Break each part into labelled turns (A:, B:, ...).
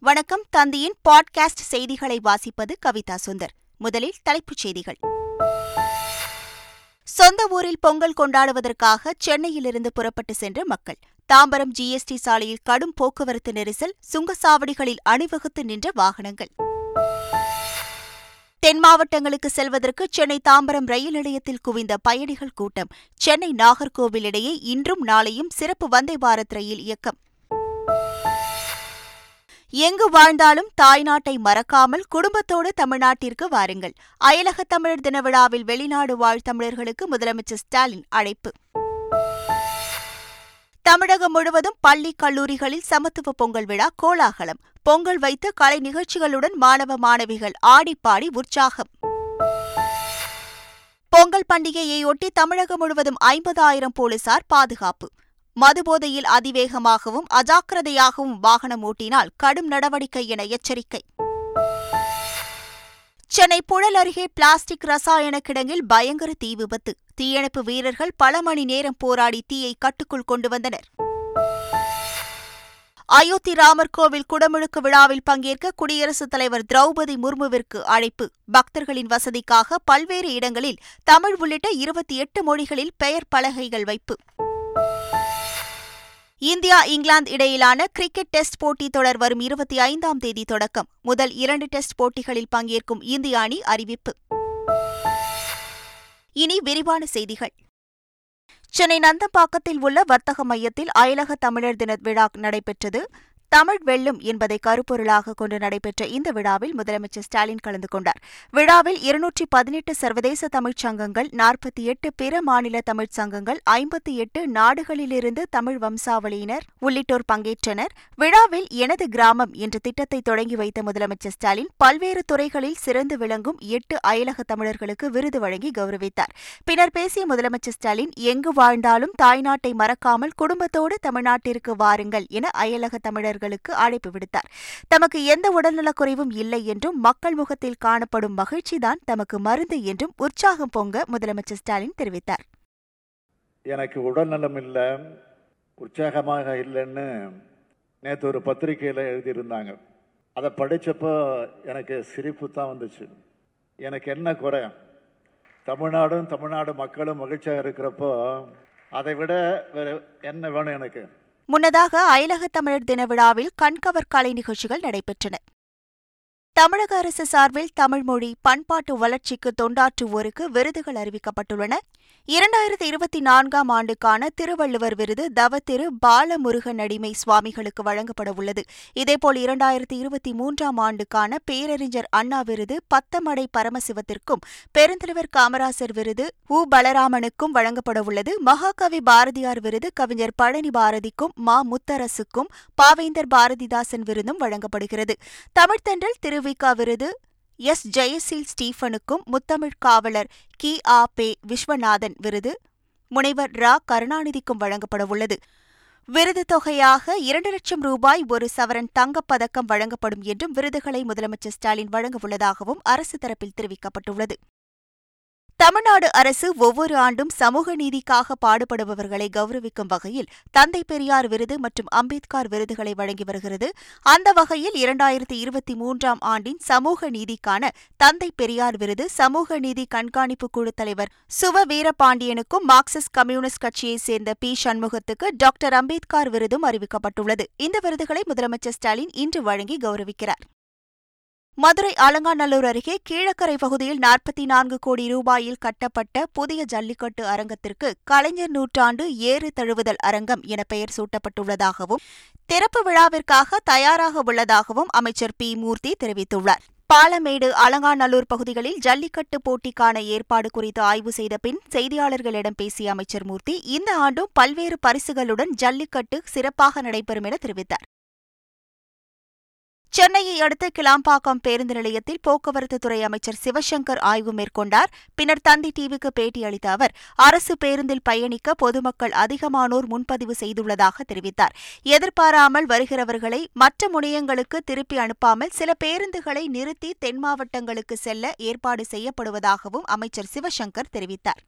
A: வணக்கம். தந்தியின் பாட்காஸ்ட் செய்திகளை வாசிப்பது கவிதா சுந்தர். முதலில் தலைப்புச் செய்திகள். சொந்த ஊரில் பொங்கல் கொண்டாடுவதற்காக சென்னையிலிருந்து புறப்பட்டு சென்ற மக்கள். தாம்பரம் ஜிஎஸ்டி சாலையில் கடும் போக்குவரத்து நெரிசல் சுங்கச்சாவடிகளில் அணிவகுத்து நின்ற வாகனங்கள். தென் மாவட்டங்களுக்கு செல்வதற்கு சென்னை தாம்பரம் ரயில் நிலையத்தில் குவிந்த பயணிகள் கூட்டம். சென்னை நாகர்கோவில் இடையே இன்றும் நாளையும் சிறப்பு வந்தே பாரத் ரயில் இயக்கம். எங்கு வாழ்ந்தாலும் தாய்நாட்டை மறக்காமல் குடும்பத்தோடு தமிழ்நாட்டிற்கு வாருங்கள். அயலக தமிழர் தின விழாவில் வெளிநாடு வாழ் தமிழர்களுக்கு முதலமைச்சர் ஸ்டாலின் அழைப்பு. தமிழகம் முழுவதும் பள்ளி கல்லூரிகளில் சமத்துவ பொங்கல் விழா கோலாகலம். பொங்கல் வைத்து கலை நிகழ்ச்சிகளுடன் மாணவ மாணவிகள் ஆடிப்பாடி உற்சாகம். பொங்கல் பண்டிகையையொட்டி தமிழகம் முழுவதும் ஐம்பதாயிரம் போலீசார் பாதுகாப்பு. மதுபோதையில் அதிவேகமாகவும் அஜாக்கிரதையாகவும் வாகனம் ஓட்டினால் கடும் நடவடிக்கை என எச்சரிக்கை. சென்னை புழல் அருகே பிளாஸ்டிக் ரசாயன கிடங்கில் பயங்கர தீ விபத்து. தீயணைப்பு வீரர்கள் பல மணி நேரம் போராடி தீயை கட்டுக்குள் கொண்டு வந்தனர். அயோத்தி ராமர் கோவில் குடமுழுக்கு விழாவில் பங்கேற்க குடியரசுத் தலைவர் திரௌபதி முர்முவிற்கு அழைப்பு. பக்தர்களின் வசதிக்காக பல்வேறு இடங்களில் தமிழ் உள்ளிட்ட இருபத்தி எட்டு மொழிகளில் பெயர் பலகைகள் வைப்பு. இந்தியா இங்கிலாந்து இடையிலான கிரிக்கெட் டெஸ்ட் போட்டி தொடர் வரும் இருபத்தி ஐந்தாம் தேதி தொடக்கம். முதல் இரண்டு டெஸ்ட் போட்டிகளில் பங்கேற்கும் இந்திய அணி அறிவிப்பு. இனி விரிவான செய்திகள். சென்னை நந்தம்பாக்கத்தில் உள்ள வர்த்தக மையத்தில் அயலக தமிழர் தின விழா நடைபெற்றது. தமிழ் வெல்லும் என்பதை கருப்பொருளாக கொண்டு நடைபெற்ற இந்த விழாவில் முதலமைச்சர் ஸ்டாலின் கலந்து கொண்டார். விழாவில் இருநூற்றி பதினெட்டு சர்வதேச தமிழ்ச் சங்கங்கள் நாற்பத்தி எட்டு பிற மாநில தமிழ்ச் சங்கங்கள் ஐம்பத்தி எட்டு நாடுகளிலிருந்து தமிழ் வம்சாவளியினர் உள்ளிட்டோர் பங்கேற்றனர். விழாவில் எனது கிராமம் என்ற திட்டத்தை தொடங்கி வைத்த முதலமைச்சர் ஸ்டாலின் பல்வேறு துறைகளில் சிறந்து விளங்கும் எட்டு அயலக தமிழர்களுக்கு விருது வழங்கி கௌரவித்தார். பின்னர் பேசிய முதலமைச்சர் ஸ்டாலின் எங்கு வாழ்ந்தாலும் தாய்நாட்டை மறக்காமல் குடும்பத்தோடு தமிழ்நாட்டிற்கு வாருங்கள் என அயலக தமிழர் தொழிலாளர்களுக்கு அழைப்பு விடுத்தார். தமக்கு எந்த உடல்நலக் குறைவும் இல்லை என்றும் மக்கள் முகத்தில் காணப்படும் மகிழ்ச்சிதான் தமக்கு மருந்து என்றும் உற்சாகம் பொங்க முதலமைச்சர் ஸ்டாலின் தெரிவித்தார்.
B: எனக்கு உடல்நலம் இல்லை உற்சாகமாக இல்லைன்னு நேற்று ஒரு பத்திரிகையில் எழுதியிருந்தாங்க. அதை படித்தப்போ எனக்கு சிரிப்பு தான் வந்துச்சு. எனக்கு என்ன குறை? தமிழ்நாடும் தமிழ்நாடு மக்களும் மகிழ்ச்சியாக இருக்கிறப்போ அதை விட வேறு என்ன வேணும் எனக்கு?
A: முன்னதாக அயலக தமிழர் தின விழாவில் கண்கவர் கலை நிகழ்ச்சிகள் நடைபெற்றன. தமிழக அரசு சார்பில் தமிழ்மொழி பண்பாட்டு வளர்ச்சிக்கு தொண்டாற்றுவோருக்கு விருதுகள் அறிவிக்கப்பட்டுள்ளன. இரண்டாயிரத்தி இருபத்தி நான்காம் ஆண்டுக்கான திருவள்ளுவர் விருது தவத்திரு பாலமுருகன் அடிமை சுவாமிகளுக்கு வழங்கப்பட உள்ளது. இதேபோல் இரண்டாயிரத்தி இருபத்தி மூன்றாம் ஆண்டுக்கான பேரறிஞர் அண்ணா விருது பத்தமடை பரமசிவத்திற்கும் பெருந்தலைவர் காமராசர் விருது உ பலராமனுக்கும் வழங்கப்பட உள்ளது. மகாகவி பாரதியார் விருது கவிஞர் பழனி பாரதிக்கும் மா முத்தரசுக்கும் பாவேந்தர் பாரதிதாசன் விருதும் வழங்கப்படுகிறது. தமிழ்த்தன்றல் திருவிக்கா விருது எஸ். ஜெயசீல் ஸ்டீஃபனுக்கும் முத்தமிழ் காவலர் கி. ஆ. பே. விஸ்வநாதன் விருது. முனைவர் ரா. கருணாநிதிக்கும் வழங்கப்படவுள்ளது விருது தொகையாக இரண்டு லட்சம் ரூபாய் ஒரு சவரன் தங்கப்பதக்கம் வழங்கப்படும் என்றும் விருதுகளை முதலமைச்சர் ஸ்டாலின் வழங்கவுள்ளதாகவும் அரசு தரப்பில் தெரிவிக்கப்பட்டுள்ளது. தமிழ்நாடு அரசு ஒவ்வொரு ஆண்டும் சமூக நீதிக்காக பாடுபடுபவர்களை கௌரவிக்கும் வகையில் தந்தை பெரியார் விருது மற்றும் அம்பேத்கர் விருதுகளை வழங்கி வருகிறது. அந்த வகையில் இரண்டாயிரத்தி இருபத்தி மூன்றாம் ஆண்டின் சமூக நீதிக்கான தந்தை பெரியார் விருது சமூக நீதி கண்காணிப்பு குழு தலைவர் சுவ வீரபாண்டியனுக்கும் மார்க்சிஸ்ட் கம்யூனிஸ்ட் கட்சியைச் சேர்ந்த பி. சண்முகத்துக்கு டாக்டர் அம்பேத்கர் விருதும் அறிவிக்கப்பட்டுள்ளது. இந்த விருதுகளை முதலமைச்சர் ஸ்டாலின் இன்று வழங்கி கௌரவிக்கிறார். மதுரை அலங்காநல்லூர் அருகே கீழக்கரை பகுதியில் நாற்பத்தி நான்கு கோடி ரூபாயில் கட்டப்பட்ட புதிய ஜல்லிக்கட்டு அரங்கத்திற்கு கலைஞர் நூற்றாண்டு ஏறு தழுவுதல் அரங்கம் என பெயர் சூட்டப்பட்டுள்ளதாகவும் திறப்பு விழாவிற்காக தயாராக உள்ளதாகவும் அமைச்சர் பி. மூர்த்தி தெரிவித்துள்ளார். பாலமேடு அலங்காநல்லூர் பகுதிகளில் ஜல்லிக்கட்டு போட்டிக்கான ஏற்பாடு குறித்து ஆய்வு செய்த பின் செய்தியாளர்களிடம் பேசிய அமைச்சர் மூர்த்தி இந்த ஆண்டும் பல்வேறு பரிசுகளுடன் ஜல்லிக்கட்டு சிறப்பாக நடைபெறும் என தெரிவித்தார். சென்னையை அடுத்த கிளாம்பாக்கம் பேருந்து நிலையத்தில் போக்குவரத்து துறை அமைச்சர் சிவசங்கர் ஆய்வு மேற்கொண்டார். பின்னர் தந்தி டிவிக்கு பேட்டியளித்த அவர் அரசு பேருந்தில் பயணிக்க பொதுமக்கள் அதிகமானோர் முன்பதிவு செய்துள்ளதாக தெரிவித்தார். எதிர்பாராமல் வருகிறவர்களை மற்ற முனையங்களுக்கு திருப்பி அனுப்பாமல் சில பேருந்துகளை நிறுத்தி தென் மாவட்டங்களுக்கு செல்ல ஏற்பாடு செய்யப்படுவதாகவும் அமைச்சர் சிவசங்கர் தெரிவித்தார்.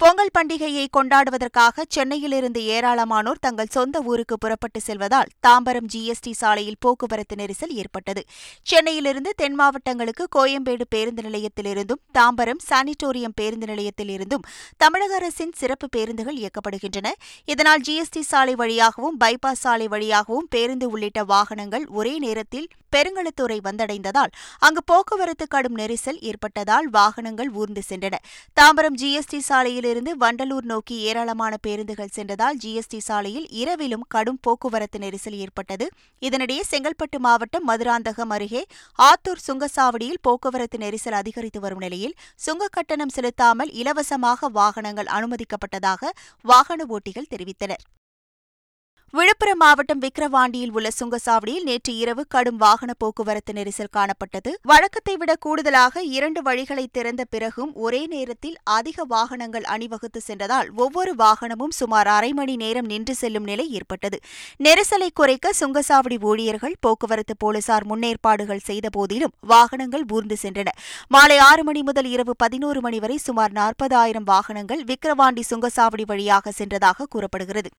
A: பொங்கல் பண்டிகையை கொண்டாடுவதற்காக சென்னையிலிருந்து ஏராளமானோர் தங்கள் சொந்த ஊருக்கு புறப்பட்டு செல்வதால் தாம்பரம் ஜிஎஸ்டி சாலையில் போக்குவரத்து நெரிசல் ஏற்பட்டது. சென்னையிலிருந்து தென் மாவட்டங்களுக்கு கோயம்பேடு பேருந்து நிலையத்திலிருந்தும் தாம்பரம் சானிட்டோரியம் பேருந்து நிலையத்திலிருந்தும் தமிழக அரசின் சிறப்பு பேருந்துகள் இயக்கப்படுகின்றன. இதனால் ஜிஎஸ்டி சாலை வழியாகவும் பைபாஸ் சாலை வழியாகவும் பேருந்து உள்ளிட்ட வாகனங்கள் ஒரே நேரத்தில் பெருங்கலத்துறை வந்தடைந்ததால் அங்கு போக்குவரத்து கடும் நெரிசல் ஏற்பட்டதால் வாகனங்கள் ஊர்ந்து சென்றன. தாம்பரம் ஜிஎஸ்டி சாலையில் சாலையிலிருந்து வண்டலூர் நோக்கி ஏராளமான பேருந்துகள் சென்றதால் ஜிஎஸ்டி சாலையில் இரவிலும் கடும் போக்குவரத்து நெரிசல் ஏற்பட்டது. இதனிடையே செங்கல்பட்டு மாவட்டம் மதுராந்தகம் அருகே ஆத்தூர் சுங்கசாவடியில் போக்குவரத்து நெரிசல் அதிகரித்து வரும் நிலையில் சுங்க கட்டணம் செலுத்தாமல் இலவசமாக வாகனங்கள் அனுமதிக்கப்பட்டதாக வாகன ஓட்டிகள் தெரிவித்தனர். விழுப்புரம் மாவட்டம் விக்கிரவாண்டியில் உள்ள சுங்கசாவடியில் நேற்று இரவு கடும் வாகன போக்குவரத்து நெரிசல் காணப்பட்டது. வழக்கத்தை விட கூடுதலாக இரண்டு வழிகளை திறந்த பிறகும் ஒரே நேரத்தில் அதிக வாகனங்கள் அணிவகுத்து சென்றதால் ஒவ்வொரு வாகனமும் சுமார் அரை மணி நேரம் நின்று செல்லும் நிலை ஏற்பட்டது. நெரிசலை குறைக்க சுங்கசாவடி ஊழியர்கள் போக்குவரத்து போலீசார் முன்னேற்பாடுகள் செய்த போதிலும் வாகனங்கள் ஊர்ந்து சென்றன. மாலை ஆறு மணி முதல் இரவு பதினோரு மணி வரை சுமார் நாற்பதாயிரம் வாகனங்கள் விக்கிரவாண்டி சுங்கசாவடி வழியாக சென்றதாக கூறப்படுகிறது.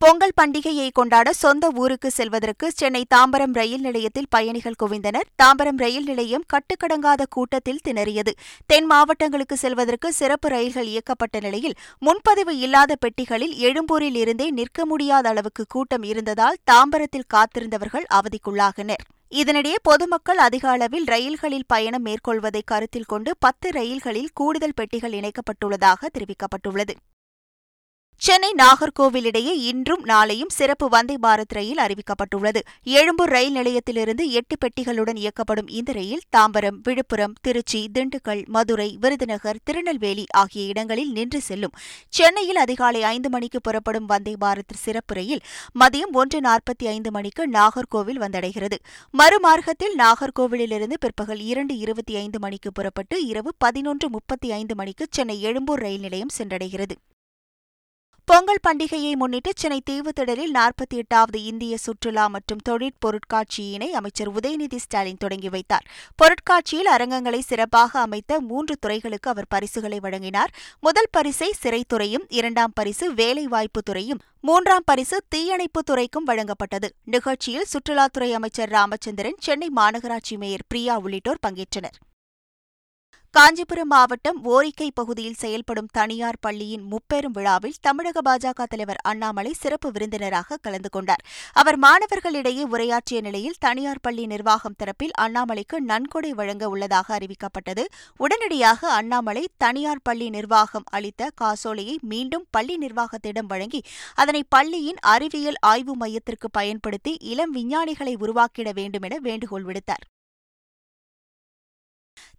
A: பொங்கல் பண்டிகையை கொண்டாட சொந்த ஊருக்கு செல்வதற்கு சென்னை தாம்பரம் ரயில் நிலையத்தில் பயணிகள் குவிந்தனர். தாம்பரம் ரயில் நிலையம் கட்டுக்கடங்காத கூட்டத்தில் திணறியது. தென் மாவட்டங்களுக்கு செல்வதற்கு சிறப்பு ரயில்கள் இயக்கப்பட்ட நிலையில் முன்பதிவு இல்லாத பெட்டிகளில் எழும்பூரில் இருந்தே நிற்க முடியாத அளவுக்கு கூட்டம் இருந்ததால் தாம்பரத்தில் காத்திருந்தவர்கள் அவதிக்குள்ளாகினர். இதனிடையே பொதுமக்கள் அதிக அளவில் ரயில்களில் பயணம் மேற்கொள்வதை கருத்தில் கொண்டு பத்து ரயில்களில் கூடுதல் பெட்டிகள் இணைக்கப்பட்டுள்ளதாக தெரிவிக்கப்பட்டுள்ளது. சென்னை நாகர்கோவில் இடையே இன்றும் நாளையும் சிறப்பு வந்தே பாரத் ரயில் அறிவிக்கப்பட்டுள்ளது. எழும்பூர் ரயில் நிலையத்திலிருந்து எட்டு பெட்டிகளுடன் இயக்கப்படும் இந்த ரயில் தாம்பரம் விழுப்புரம் திருச்சி திண்டுக்கல் மதுரை விருதுநகர் திருநெல்வேலி ஆகிய இடங்களில் நின்று செல்லும். சென்னையில் அதிகாலை ஐந்து மணிக்கு புறப்படும் வந்தே பாரத் சிறப்பு ரயில் மதியம் ஒன்று நாற்பத்தி ஐந்து மணிக்கு நாகர்கோவில் வந்தடைகிறது. மறுமார்க்கத்தில் நாகர்கோவிலிருந்து பிற்பகல் இரண்டு இருபத்தி ஐந்து மணிக்கு புறப்பட்டு இரவு பதினொன்று முப்பத்தி ஐந்து மணிக்கு சென்னை எழும்பூர் ரயில் நிலையம் சென்றடைகிறது. பொங்கல் பண்டிகையை முன்னிட்டு சென்னை தீவுத்திடலில் நாற்பத்தி எட்டாவது இந்திய சுற்றுலா மற்றும் தொழிற் பொருட்காட்சியினை அமைச்சர் உதயநிதி ஸ்டாலின் தொடங்கி வைத்தார். பொருட்காட்சியில் அரங்கங்களை சிறப்பாக அமைத்த மூன்று துறைகளுக்கு அவர் பரிசுகளை வழங்கினார். முதல் பரிசை சிறைத்துறையும் இரண்டாம் பரிசு வேலைவாய்ப்பு துறையும் மூன்றாம் பரிசு தீயணைப்பு துறைக்கும் வழங்கப்பட்டது. நிகழ்ச்சியில் சுற்றுலாத்துறை அமைச்சர் ராமச்சந்திரன் சென்னை மாநகராட்சி மேயர் பிரியா உள்ளிட்டோர் பங்கேற்றனர். காஞ்சிபுரம் மாவட்டம் ஓரிக்கை பகுதியில் செயல்படும் தனியார் பள்ளியின் முப்பெரும் விழாவில் தமிழக பாஜக தலைவர் அண்ணாமலை சிறப்பு விருந்தினராக கலந்து கொண்டார். அவர் மாணவர்களிடையே உரையாற்றிய நிலையில் தனியார் பள்ளி நிர்வாகம் தரப்பில் அண்ணாமலைக்கு நன்கொடை வழங்க உள்ளதாக அறிவிக்கப்பட்டது. உடனடியாக அண்ணாமலை தனியார் பள்ளி நிர்வாகம் அளித்த காசோலையை மீண்டும் பள்ளி நிர்வாகத்திடம் வழங்கி அதனை பள்ளியின் அறிவியல் ஆய்வு மையத்திற்கு பயன்படுத்தி இளம் விஞ்ஞானிகளை உருவாக்கிட வேண்டும் என வேண்டுகோள் விடுத்தார்.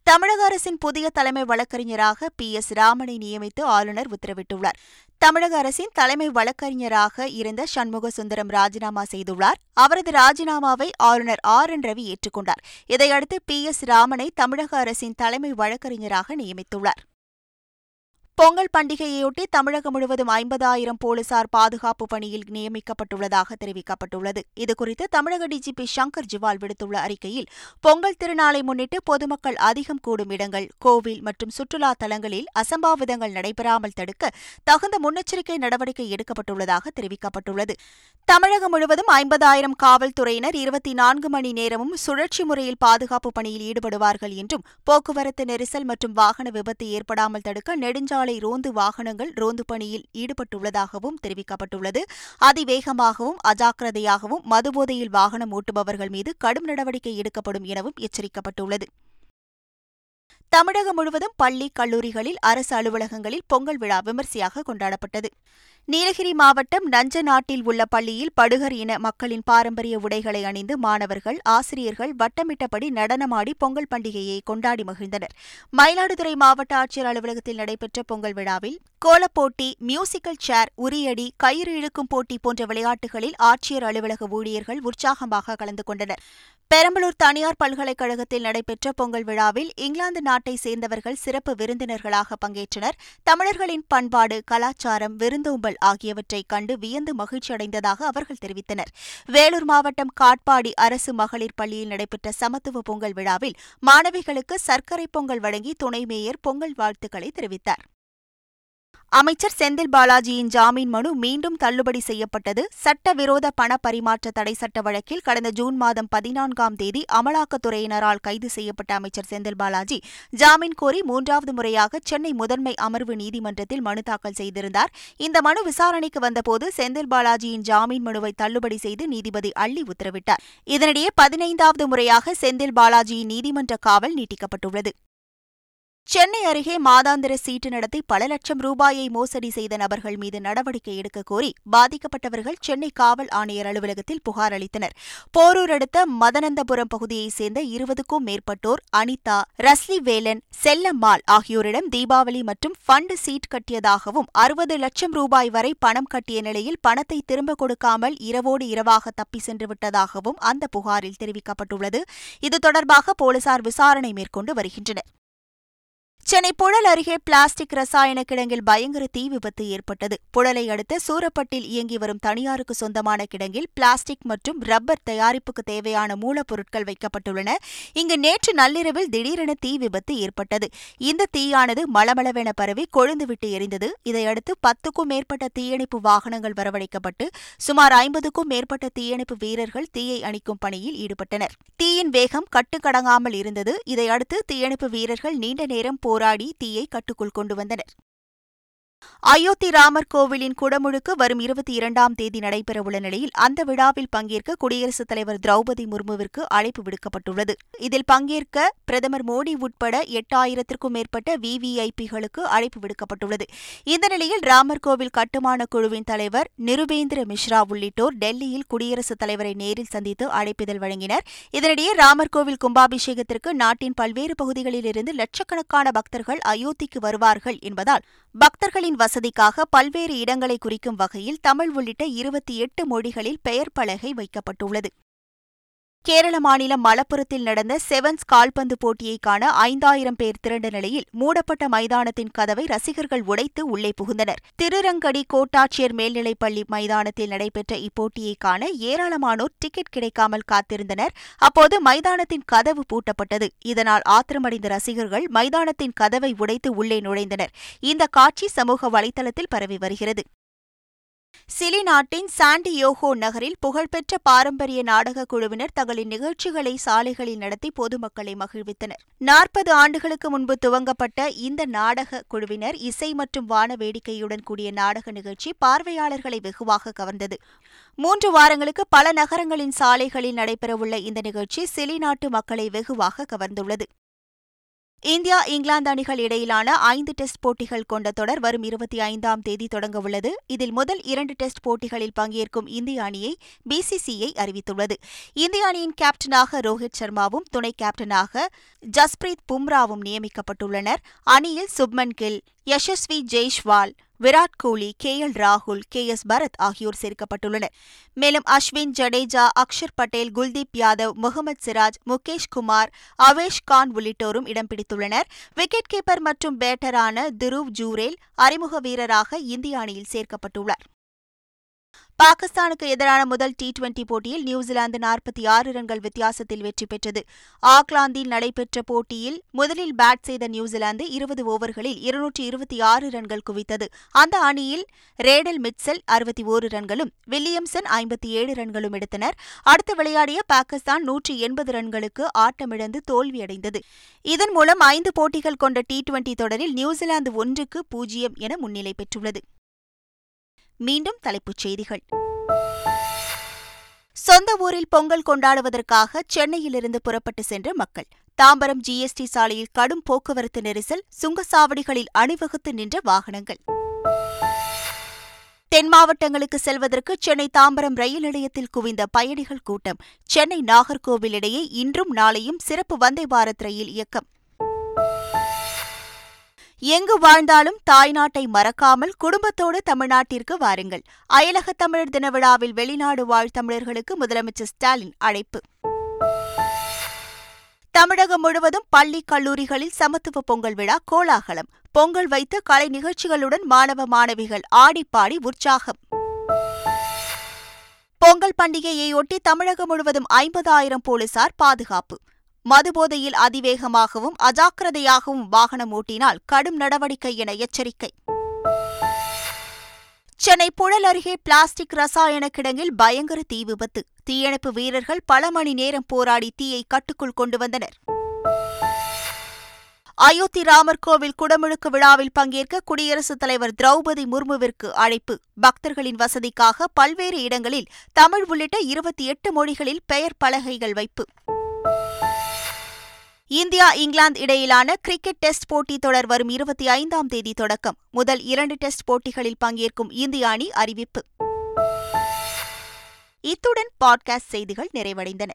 A: தமிழக அரசின் புதிய தலைமை வழக்கறிஞராக பி எஸ் ராமனை நியமித்து ஆளுநர் உத்தரவிட்டுள்ளார். தமிழக அரசின் தலைமை வழக்கறிஞராக இருந்த சண்முக சுந்தரம் ராஜினாமா செய்துள்ளார். அவரது ராஜினாமாவை ஆளுநர் ஆர் என் ரவி ஏற்றுக்கொண்டார். இதையடுத்து பி எஸ் ராமனை தமிழக அரசின் தலைமை வழக்கறிஞராக நியமித்துள்ளார். பொங்கல் பண்டிகையையொட்டி தமிழகம் முழுவதும் ஐம்பதாயிரம் போலீசார் பாதுகாப்பு பணியில் நியமிக்கப்பட்டுள்ளதாக தெரிவிக்கப்பட்டுள்ளது. இதுகுறித்து தமிழக டிஜிபி சங்கர் ஜிவால் விடுத்துள்ள அறிக்கையில் பொங்கல் திருநாளை முன்னிட்டு பொதுமக்கள் அதிகம் கூடும் இடங்கள் கோவில் மற்றும் சுற்றுலா தலங்களில் அசம்பாவிதங்கள் நடைபெறாமல் தடுக்க தகுந்த முன்னெச்சரிக்கை நடவடிக்கை எடுக்கப்பட்டுள்ளதாக தெரிவிக்கப்பட்டுள்ளது. தமிழகம் முழுவதும் ஐம்பதாயிரம் காவல்துறையினர் இருபத்தி நான்கு மணி நேரமும் சுழற்சி முறையில் பாதுகாப்பு பணியில் ஈடுபடுவார்கள் என்றும் போக்குவரத்து நெரிசல் மற்றும் வாகன விபத்து ஏற்படாமல் தடுக்க நெடுஞ்சாலை ரோந்து வாகனங்கள் ரோந்து பணியில் ஈடுபட்டுள்ளதாகவும் தெரிவிக்கப்பட்டுள்ளது. அதிவேகமாகவும் அஜாக்கிரதையாகவும் மதுபோதையில் வாகனம் ஓட்டுபவர்கள் மீது கடும் நடவடிக்கை எடுக்கப்படும் எனவும் எச்சரிக்கப்பட்டுள்ளது. தமிழகம் முழுவதும் பள்ளி கல்லூரிகளில் அரசு அலுவலகங்களில் பொங்கல் விழா விமர்சையாக கொண்டாடப்பட்டது. நீலகிரி மாவட்டம் நஞ்சநாட்டில் உள்ள பள்ளியில் படுகர் இன மக்களின் பாரம்பரிய உடைகளை அணிந்து மாணவர்கள் ஆசிரியர்கள் வட்டமிட்டபடி நடனமாடி பொங்கல் பண்டிகையை கொண்டாடி மகிழ்ந்தனர். மயிலாடுதுறை மாவட்ட ஆட்சியர் அலுவலகத்தில் நடைபெற்ற பொங்கல் விழாவில் கோலப்போட்டி மியூசிக்கல் சேர் உரியடி கயிறு இழுக்கும் போட்டி போன்ற விளையாட்டுகளில் ஆட்சியர் அலுவலக ஊழியர்கள் உற்சாகமாக கலந்து கொண்டனர். பெரம்பலூர் தனியார் பல்கலைக்கழகத்தில் நடைபெற்ற பொங்கல் விழாவில் இங்கிலாந்து நாட்டை சேர்ந்தவர்கள் சிறப்பு விருந்தினர்களாக பங்கேற்றனர். தமிழர்களின் பண்பாடு கலாச்சாரம் விருந்தோம்பல் ஆகியவற்றை கண்டு வியந்து மகிழ்ச்சியடைந்ததாக அவர்கள் தெரிவித்தனர். வேலூர் மாவட்டம் காட்பாடி அரசு மகளிர் பள்ளியில் நடைபெற்ற சமத்துவ பொங்கல் விழாவில் மாணவிகளுக்கு சர்க்கரை பொங்கல் வழங்கி துணை மேயர் பொங்கல் வாழ்த்துக்களை தெரிவித்தார். அமைச்சர் செந்தில் பாலாஜியின் ஜாமீன் மனு மீண்டும் தள்ளுபடி செய்யப்பட்டது. சட்டவிரோத பண பரிமாற்ற தடை சட்ட வழக்கில் கடந்த ஜூன் மாதம் பதினான்காம் தேதி அமலாக்கத்துறையினரால் கைது செய்யப்பட்ட அமைச்சர் செந்தில் பாலாஜி ஜாமீன் கோரி மூன்றாவது முறையாக சென்னை முதன்மை அமர்வு நீதிமன்றத்தில் மனு தாக்கல் செய்திருந்தார். இந்த மனு விசாரணைக்கு வந்தபோது செந்தில் பாலாஜியின் ஜாமீன் மனுவை தள்ளுபடி செய்து நீதிபதி அள்ளி உத்தரவிட்டார். இதனிடையே பதினைந்தாவது முறையாக செந்தில் பாலாஜியின் நீதிமன்ற காவல் நீட்டிக்கப்பட்டுள்ளது. சென்னை அருகே மாதாந்திர சீட்டு நடத்தி பல லட்சம் ரூபாயை மோசடி செய்த நபர்கள் மீது நடவடிக்கை எடுக்க கோரி பாதிக்கப்பட்டவர்கள் சென்னை காவல் ஆணையர் அலுவலகத்தில் புகார் அளித்தனர். போரூர் அடுத்த மதனந்தபுரம் பகுதியைச் சேர்ந்த இருபதுக்கும் மேற்பட்டோர் அனிதா ரஸ்லி வேலன் செல்லம்மாள் ஆகியோரிடம் தீபாவளி மற்றும் ஃபண்ட் சீட் கட்டியதாகவும் அறுபது லட்சம் ரூபாய் வரை பணம் கட்டிய நிலையில் பணத்தை திரும்ப கொடுக்காமல் இரவோடு இரவாக தப்பி சென்று விட்டதாகவும் அந்த புகாரில் தெரிவிக்கப்பட்டுள்ளது. இது தொடர்பாக போலீசார் விசாரணை மேற்கொண்டு வருகின்றனர். சென்னை புழல் அருகே பிளாஸ்டிக் ரசாயன கிடங்கில் பயங்கர தீ விபத்து ஏற்பட்டது. புழலை அடுத்த சூரப்பட்டில் இயங்கி வரும் தனியாருக்கு சொந்தமான கிடங்கில் பிளாஸ்டிக் மற்றும் ரப்பர் தயாரிப்புக்கு தேவையான மூலப்பொருட்கள் வைக்கப்பட்டுள்ளன. இங்கு நேற்று நள்ளிரவில் திடீரென தீ விபத்து ஏற்பட்டது. இந்த தீயானது மளமளவென பரவி கொழுந்துவிட்டு எரிந்தது. இதையடுத்து பத்துக்கும் மேற்பட்ட தீயணைப்பு வாகனங்கள் வரவழைக்கப்பட்டு சுமார் ஐம்பதுக்கும் மேற்பட்ட தீயணைப்பு வீரர்கள் தீயை அணிக்கும் பணியில் ஈடுபட்டனர். தீயின் வேகம் கட்டுக்கடங்காமல் இருந்தது. இதையடுத்து தீயணைப்பு வீரர்கள் நீண்ட நேரம் போர் போராடி தீயை கட்டுக்குள் கொண்டு வந்தனர். அயோத்தி ராமர் கோவிலின் குடமுழுக்கு வரும் இருபத்தி இரண்டாம் தேதி நடைபெறவுள்ள நிலையில் அந்த விழாவில் பங்கேற்க குடியரசுத் தலைவர் திரௌபதி முர்முவிற்கு அழைப்பு விடுக்கப்பட்டுள்ளது. இதில் பங்கேற்க பிரதமர் மோடி உட்பட எட்டாயிரத்திற்கும் மேற்பட்ட விவிஐபிகளுக்கு அழைப்பு விடுக்கப்பட்டுள்ளது. இந்த நிலையில் ராமர் கோவில் கட்டுமான குழுவின் தலைவர் நிருபேந்திர மிஸ்ரா உள்ளிட்டோர் டெல்லியில் குடியரசுத் தலைவரை நேரில் சந்தித்து அழைப்பிதழ் வழங்கினர். இதனிடையே ராமர் கோவில் கும்பாபிஷேகத்திற்கு நாட்டின் பல்வேறு பகுதிகளிலிருந்து லட்சக்கணக்கான பக்தர்கள் அயோத்திக்கு வருவார்கள் என்பதால் பக்தர்களின் வசதிக்காக பல்வேறு இடங்களை குறிக்கும் வகையில் தமிழ் உள்ளிட்ட இருபத்தி எட்டு மொழிகளில் பெயர் பலகை வைக்கப்பட்டுள்ளது. கேரள மாநிலம் மலப்புரத்தில் நடந்த செவன்ஸ் கால்பந்து போட்டியை காண ஐந்தாயிரம் பேர் திரண்ட நிலையில் மூடப்பட்ட மைதானத்தின் கதவை ரசிகர்கள் உடைத்து உள்ளே புகுந்தனர். திருரங்கடி கோட்டாட்சியர் மேல்நிலைப்பள்ளி மைதானத்தில் நடைபெற்ற இப்போட்டியை காண ஏராளமானோர் டிக்கெட் கிடைக்காமல் காத்திருந்தனர். அப்போது மைதானத்தின் கதவு பூட்டப்பட்டது. இதனால் ஆத்திரமடைந்த ரசிகர்கள் மைதானத்தின் கதவை உடைத்து உள்ளே நுழைந்தனர். இந்த காட்சி சமூக வலைதளத்தில் பரவி வருகிறது. சிலி நாட்டின் சாண்டியோகோ நகரில் புகழ்பெற்ற பாரம்பரிய நாடக குழுவினர் தங்களின் நிகழ்ச்சிகளை சாலைகளில் நடத்தி பொதுமக்களை மகிழ்வித்தனர். நாற்பது ஆண்டுகளுக்கு முன்பு துவங்கப்பட்ட இந்த நாடக குழுவினர் இசை மற்றும் வான வேடிக்கையுடன் கூடிய நாடக நிகழ்ச்சி பார்வையாளர்களை வெகுவாக கவர்ந்தது. மூன்று வாரங்களுக்கு பல நகரங்களின் சாலைகளில் நடைபெறவுள்ள இந்த நிகழ்ச்சி சிலி நாட்டு மக்களை வெகுவாக கவர்ந்துள்ளது. இந்தியா இங்கிலாந்து அணிகள் இடையிலான ஐந்து டெஸ்ட் போட்டிகள் கொண்ட தொடர் வரும் இருபத்தி ஐந்தாம் தேதி தொடங்கவுள்ளது இதில் முதல் இரண்டு டெஸ்ட் போட்டிகளில் பங்கேற்கும் இந்திய அணியை பிசிசிஐ அறிவித்துள்ளது. இந்திய அணியின் கேப்டனாக ரோஹித் சர்மாவும் துணை கேப்டனாக ஜஸ்பிரீத் பும்ராவும் நியமிக்கப்பட்டுள்ளனர். அணியில் சுப்மன் கில் யஷஸ்வி ஜெய்ஷ்வால் விராட் கோலி கே எல் ராகுல் கே எஸ் பரத் ஆகியோர் சேர்க்கப்பட்டுள்ளனர். மேலும் அஸ்வின் ஜடேஜா அக்ஷர் பட்டேல் குல்தீப் யாதவ் முகமது சிராஜ் முகேஷ் குமார் அவேஷ் கான் உள்ளிட்டோரும் இடம் பிடித்துள்ளனர். விக்கெட் கீப்பர் மற்றும் பேட்டரான துருவ் ஜூரேல் அறிமுக வீரராக இந்திய அணியில் சேர்க்கப்பட்டுள்ளார். பாகிஸ்தானுக்கு எதிரான முதல் டி டுவெண்டி போட்டியில் நியூசிலாந்து நாற்பத்தி ஆறு ரன்கள் வித்தியாசத்தில் வெற்றி பெற்றது. ஆக்லாந்தில் நடைபெற்ற போட்டியில் முதலில் பேட் செய்த நியூசிலாந்து இருபது ஓவர்களில் இருநூற்றி இருபத்தி ஆறு ரன்கள் குவித்தது. அந்த அணியில் ரேடல் மிட்செல் அறுபத்தி ஓரு ரன்களும் வில்லியம்சன் ஐம்பத்தி ஏழு ரன்களும் எடுத்தனர். அடுத்து விளையாடிய பாகிஸ்தான் நூற்றி எண்பது ரன்களுக்கு ஆட்டமிழந்து தோல்வியடைந்தது. இதன் மூலம் ஐந்து போட்டிகள் கொண்ட டி டுவெண்டி தொடரில் நியூசிலாந்து ஒன்றுக்கு பூஜ்ஜியம் என முன்னிலை பெற்றுள்ளது. மீண்டும் தலைப்புச் செய்திகள். சொந்த ஊரில் பொங்கல் கொண்டாடுவதற்காக சென்னையிலிருந்து புறப்பட்டு சென்ற மக்கள் தாம்பரம் ஜிஎஸ்டி சாலையில் கடும் போக்குவரத்து நெரிசல் சுங்கச்சாவடிகளில் அணிவகுத்து நின்ற வாகனங்கள். தென் மாவட்டங்களுக்கு செல்வதற்கு சென்னை தாம்பரம் ரயில் நிலையத்தில் குவிந்த பயணிகள் கூட்டம் சென்னை நாகர்கோவில் இடையே இன்றும் நாளையும் சிறப்பு வந்தே பாரத் ரயில் இயக்கம். எங்கு வாழ்ந்தாலும் தாய்நாட்டை மறக்காமல் குடும்பத்தோடு தமிழ்நாட்டிற்கு வாருங்கள். அயலக தமிழர் தின விழாவில் வெளிநாடு வாழ் தமிழர்களுக்கு முதலமைச்சர் ஸ்டாலின் அழைப்பு. தமிழகம் முழுவதும் பள்ளி கல்லூரிகளில் சமத்துவ பொங்கல் விழா கோலாகலம். பொங்கல் வைத்து கலை நிகழ்ச்சிகளுடன் மாணவ மாணவிகள் ஆடிப்பாடி உற்சாகம். பொங்கல் பண்டிகையையொட்டி தமிழகம் முழுவதும் ஐம்பதாயிரம் போலீசார் பாதுகாப்பு. மதுபோதையில் அதிவேகமாகவும் அஜாக்கிரதையாகவும் வாகனம் ஓட்டினால் கடும் நடவடிக்கை என எச்சரிக்கை. சென்னை புழல் அருகே பிளாஸ்டிக் ரசாயன கிடங்கில் பயங்கர தீ விபத்து. தீயணைப்பு வீரர்கள் பல மணி நேரம் போராடி தீயை கட்டுக்குள் கொண்டு வந்தனர். அயோத்தி ராமர் கோவில் குடமுழுக்கு விழாவில் பங்கேற்க குடியரசுத் தலைவர் திரௌபதி முர்முவிற்கு அழைப்பு. பக்தர்களின் வசதிக்காக பல்வேறு இடங்களில் தமிழ் உள்ளிட்ட இருபத்தி எட்டு மொழிகளில் பெயர் பலகைகள் வைப்பு. இந்தியா இங்கிலாந்து இடையிலான கிரிக்கெட் டெஸ்ட் போட்டி தொடர் வரும் இருபத்தி ஐந்தாம் தேதி தொடக்கம். முதல் இரண்டு டெஸ்ட் போட்டிகளில் பங்கேற்கும் இந்திய அணி அறிவிப்பு. இத்துடன் பாட்காஸ்ட் செய்திகள் நிறைவடைந்தன.